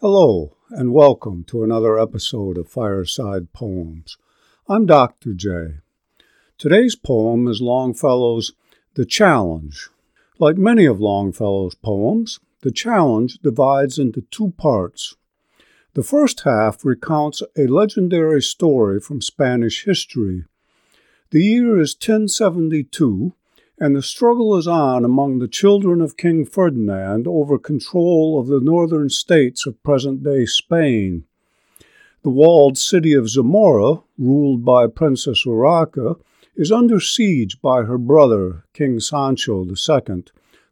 Hello, and welcome to another episode of Fireside Poems. I'm Dr. J. Today's poem is Longfellow's The Challenge. Like many of Longfellow's poems, The Challenge divides into two parts. The first half recounts a legendary story from Spanish history. The year is 1072, and the struggle is on among the children of King Ferdinand over control of the northern states of present day Spain. The walled city of Zamora, ruled by Princess Urraca, is under siege by her brother, King Sancho II,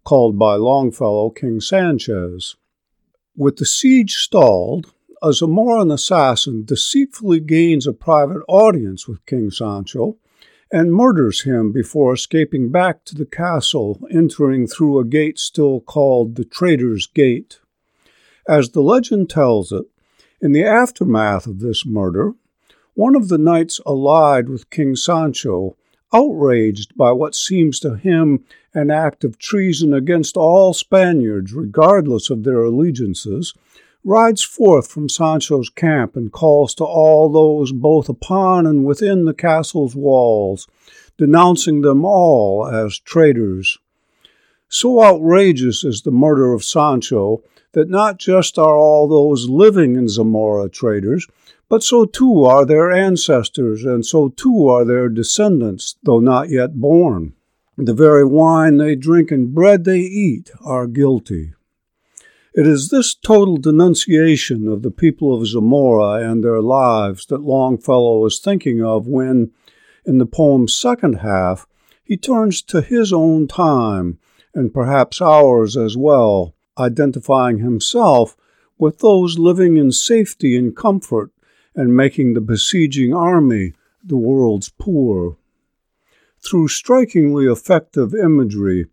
called by Longfellow King Sanchez. With the siege stalled, a Zamoran assassin deceitfully gains a private audience with King Sancho and murders him before escaping back to the castle, entering through a gate still called the Traitor's Gate. As the legend tells it, in the aftermath of this murder, one of the knights allied with King Sancho, outraged by what seems to him an act of treason against all Spaniards, regardless of their allegiances, rides forth from Sancho's camp and calls to all those both upon and within the castle's walls, denouncing them all as traitors. So outrageous is the murder of Sancho that not just are all those living in Zamora traitors, but so too are their ancestors, and so too are their descendants, though not yet born. The very wine they drink and bread they eat are guilty. It is this total denunciation of the people of Zamora and their lives that Longfellow is thinking of when, in the poem's second half, he turns to his own time, and perhaps ours as well, identifying himself with those living in safety and comfort and making the besieging army the world's poor. Through strikingly effective imagery,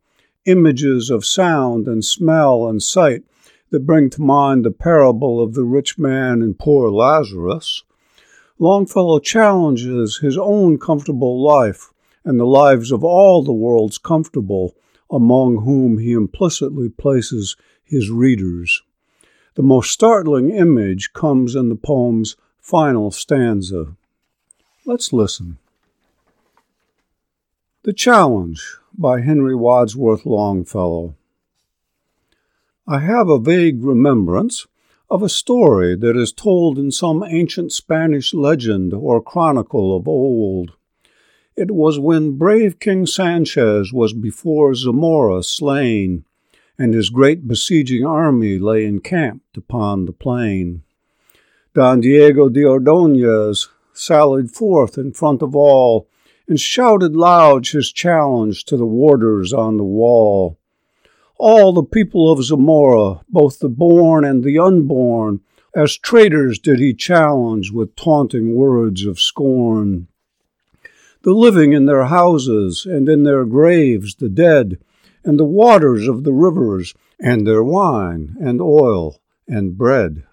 images of sound and smell and sight that bring to mind the parable of the rich man and poor Lazarus, Longfellow challenges his own comfortable life and the lives of all the world's comfortable, among whom he implicitly places his readers. The most startling image comes in the poem's final stanza. Let's listen. The Challenge by Henry Wadsworth Longfellow. I have a vague remembrance of a story that is told in some ancient Spanish legend or chronicle of old. It was when brave King Sanchez was before Zamora slain, and his great besieging army lay encamped upon the plain. Don Diego de Ordonez sallied forth in front of all, and shouted loud his challenge to the warders on the wall all the people of Zamora, both the born and the unborn, as traitors did he challenge with taunting words of scorn. The living in their houses, and in their graves the dead, and the waters of the rivers, and their wine, and oil, and bread.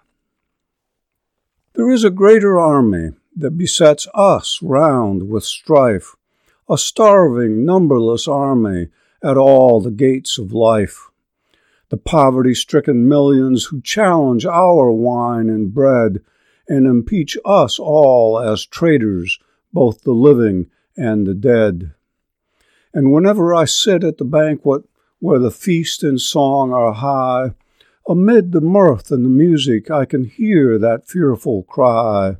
There is a greater army that besets us round with strife, a starving, numberless army at all the gates of life. The poverty stricken millions who challenge our wine and bread and impeach us all as traitors, both the living and the dead. And whenever I sit at the banquet where the feast and song are high, amid the mirth and the music I can hear that fearful cry.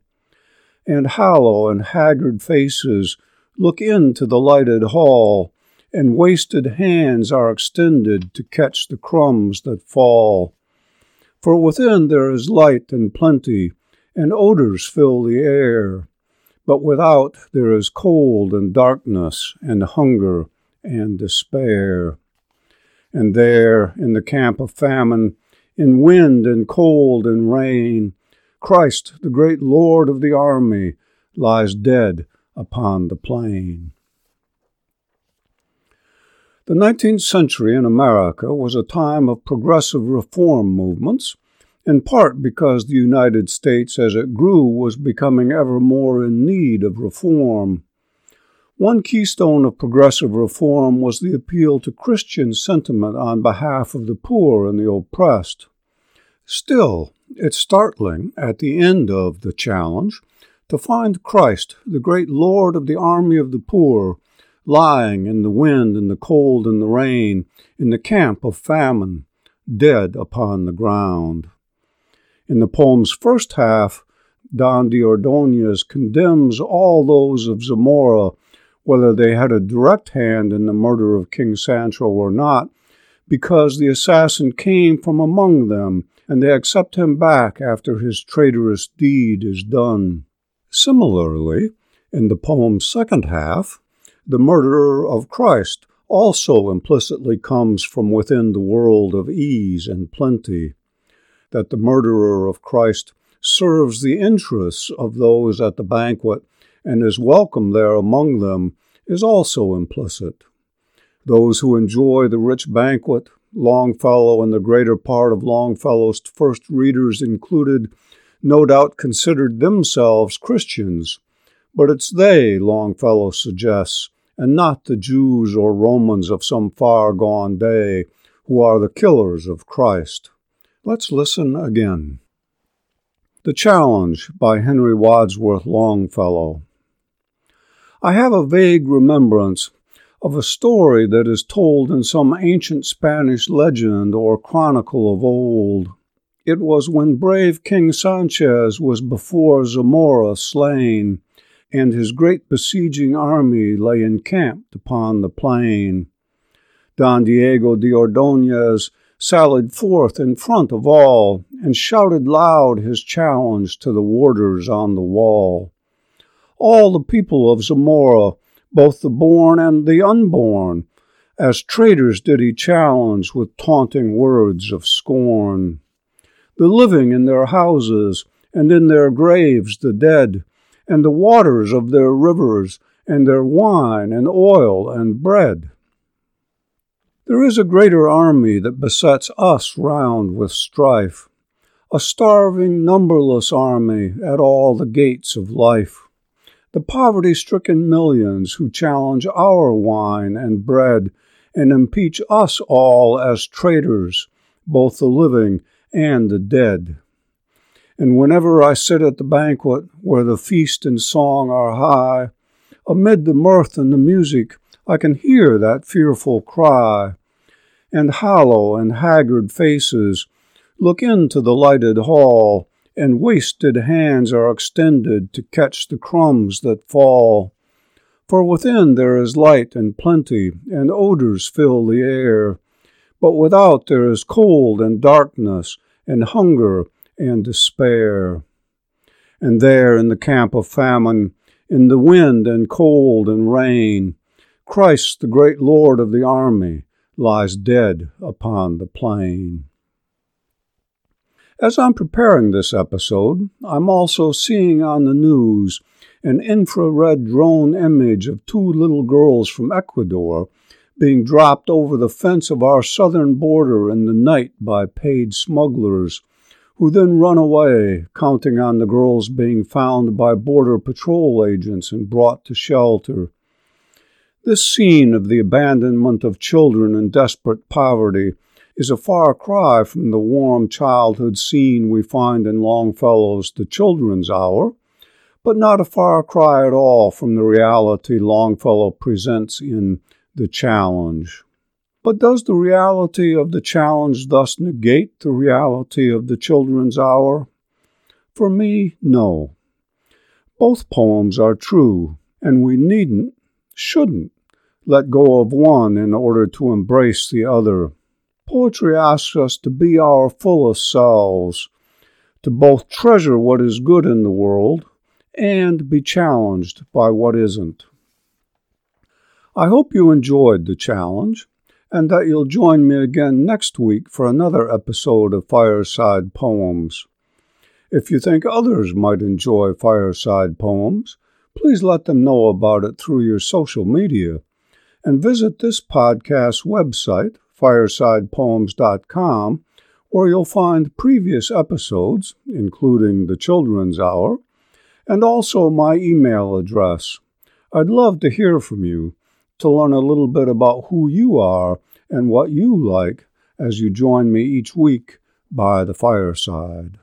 And hollow and haggard faces look into the lighted hall and wasted hands are extended to catch the crumbs that fall. For within there is light and plenty, and odors fill the air, but without there is cold and darkness, and hunger and despair. And there, in the camp of famine, in wind and cold and rain, Christ, the great Lord of the army, lies dead upon the plain. The 19th century in America was a time of progressive reform movements, in part because the United States as it grew was becoming ever more in need of reform. One keystone of progressive reform was the appeal to Christian sentiment on behalf of the poor and the oppressed. Still, it's startling at the end of the challenge to find Christ, the great Lord of the army of the poor, lying in the wind and the cold and the rain, in the camp of famine, dead upon the ground. In the poem's first half, Don de condemns all those of Zamora, whether they had a direct hand in the murder of King Sancho or not, because the assassin came from among them, and they accept him back after his traitorous deed is done. Similarly, in the poem's second half, the murderer of Christ also implicitly comes from within the world of ease and plenty, that the murderer of Christ serves the interests of those at the banquet and is welcome there among them is also implicit. Those who enjoy the rich banquet, Longfellow and the greater part of Longfellow's first readers included, no doubt considered themselves Christians, but it's they, Longfellow suggests, and not the Jews or Romans of some far gone day who are the killers of Christ. Let's listen again. The Challenge by Henry Wadsworth Longfellow. I have a vague remembrance of a story that is told in some ancient Spanish legend or chronicle of old. It was when brave King Sanchez was before Zamora slain, and his great besieging army lay encamped upon the plain. Don Diego de Ordonez sallied forth in front of all, and shouted loud his challenge to the warders on the wall. All the people of Zamora, both the born and the unborn, as traitors did he challenge with taunting words of scorn. The living in their houses, and in their graves the dead, and the waters of their rivers, and their wine and oil and bread. There is a greater army that besets us round with strife, a starving, numberless army at all the gates of life. The poverty stricken millions who challenge our wine and bread and impeach us all as traitors, both the living and the dead. And whenever I sit at the banquet where the feast and song are high, amid the mirth and the music, I can hear that fearful cry and hollow and haggard faces look into the lighted hall, and wasted hands are extended to catch the crumbs that fall. For within there is light and plenty, and odors fill the air, but without there is cold and darkness, and hunger and despair. And there in the camp of famine, in the wind and cold and rain, Christ, the great Lord of the army, lies dead upon the plain. As I'm preparing this episode, I'm also seeing on the news an infrared drone image of two little girls from Ecuador being dropped over the fence of our southern border in the night by paid smugglers, who then run away, counting on the girls being found by Border Patrol agents and brought to shelter. This scene of the abandonment of children in desperate poverty is a far cry from the warm childhood scene we find in Longfellow's The Children's Hour, but not a far cry at all from the reality Longfellow presents in The Challenge. But does the reality of the challenge thus negate the reality of the children's hour? For me, no. Both poems are true, and we needn't shouldn't let go of one in order to embrace the other. Poetry asks us to be our fullest selves, to both treasure what is good in the world and be challenged by what isn't. I hope you enjoyed the challenge and that you'll join me again next week for another episode of Fireside Poems. If you think others might enjoy fireside poems, please let them know about it through your social media. And visit this podcast's website, firesidepoems.com, where you'll find previous episodes, including the Children's Hour, and also my email address. I'd love to hear from you to learn a little bit about who you are and what you like as you join me each week by the fireside.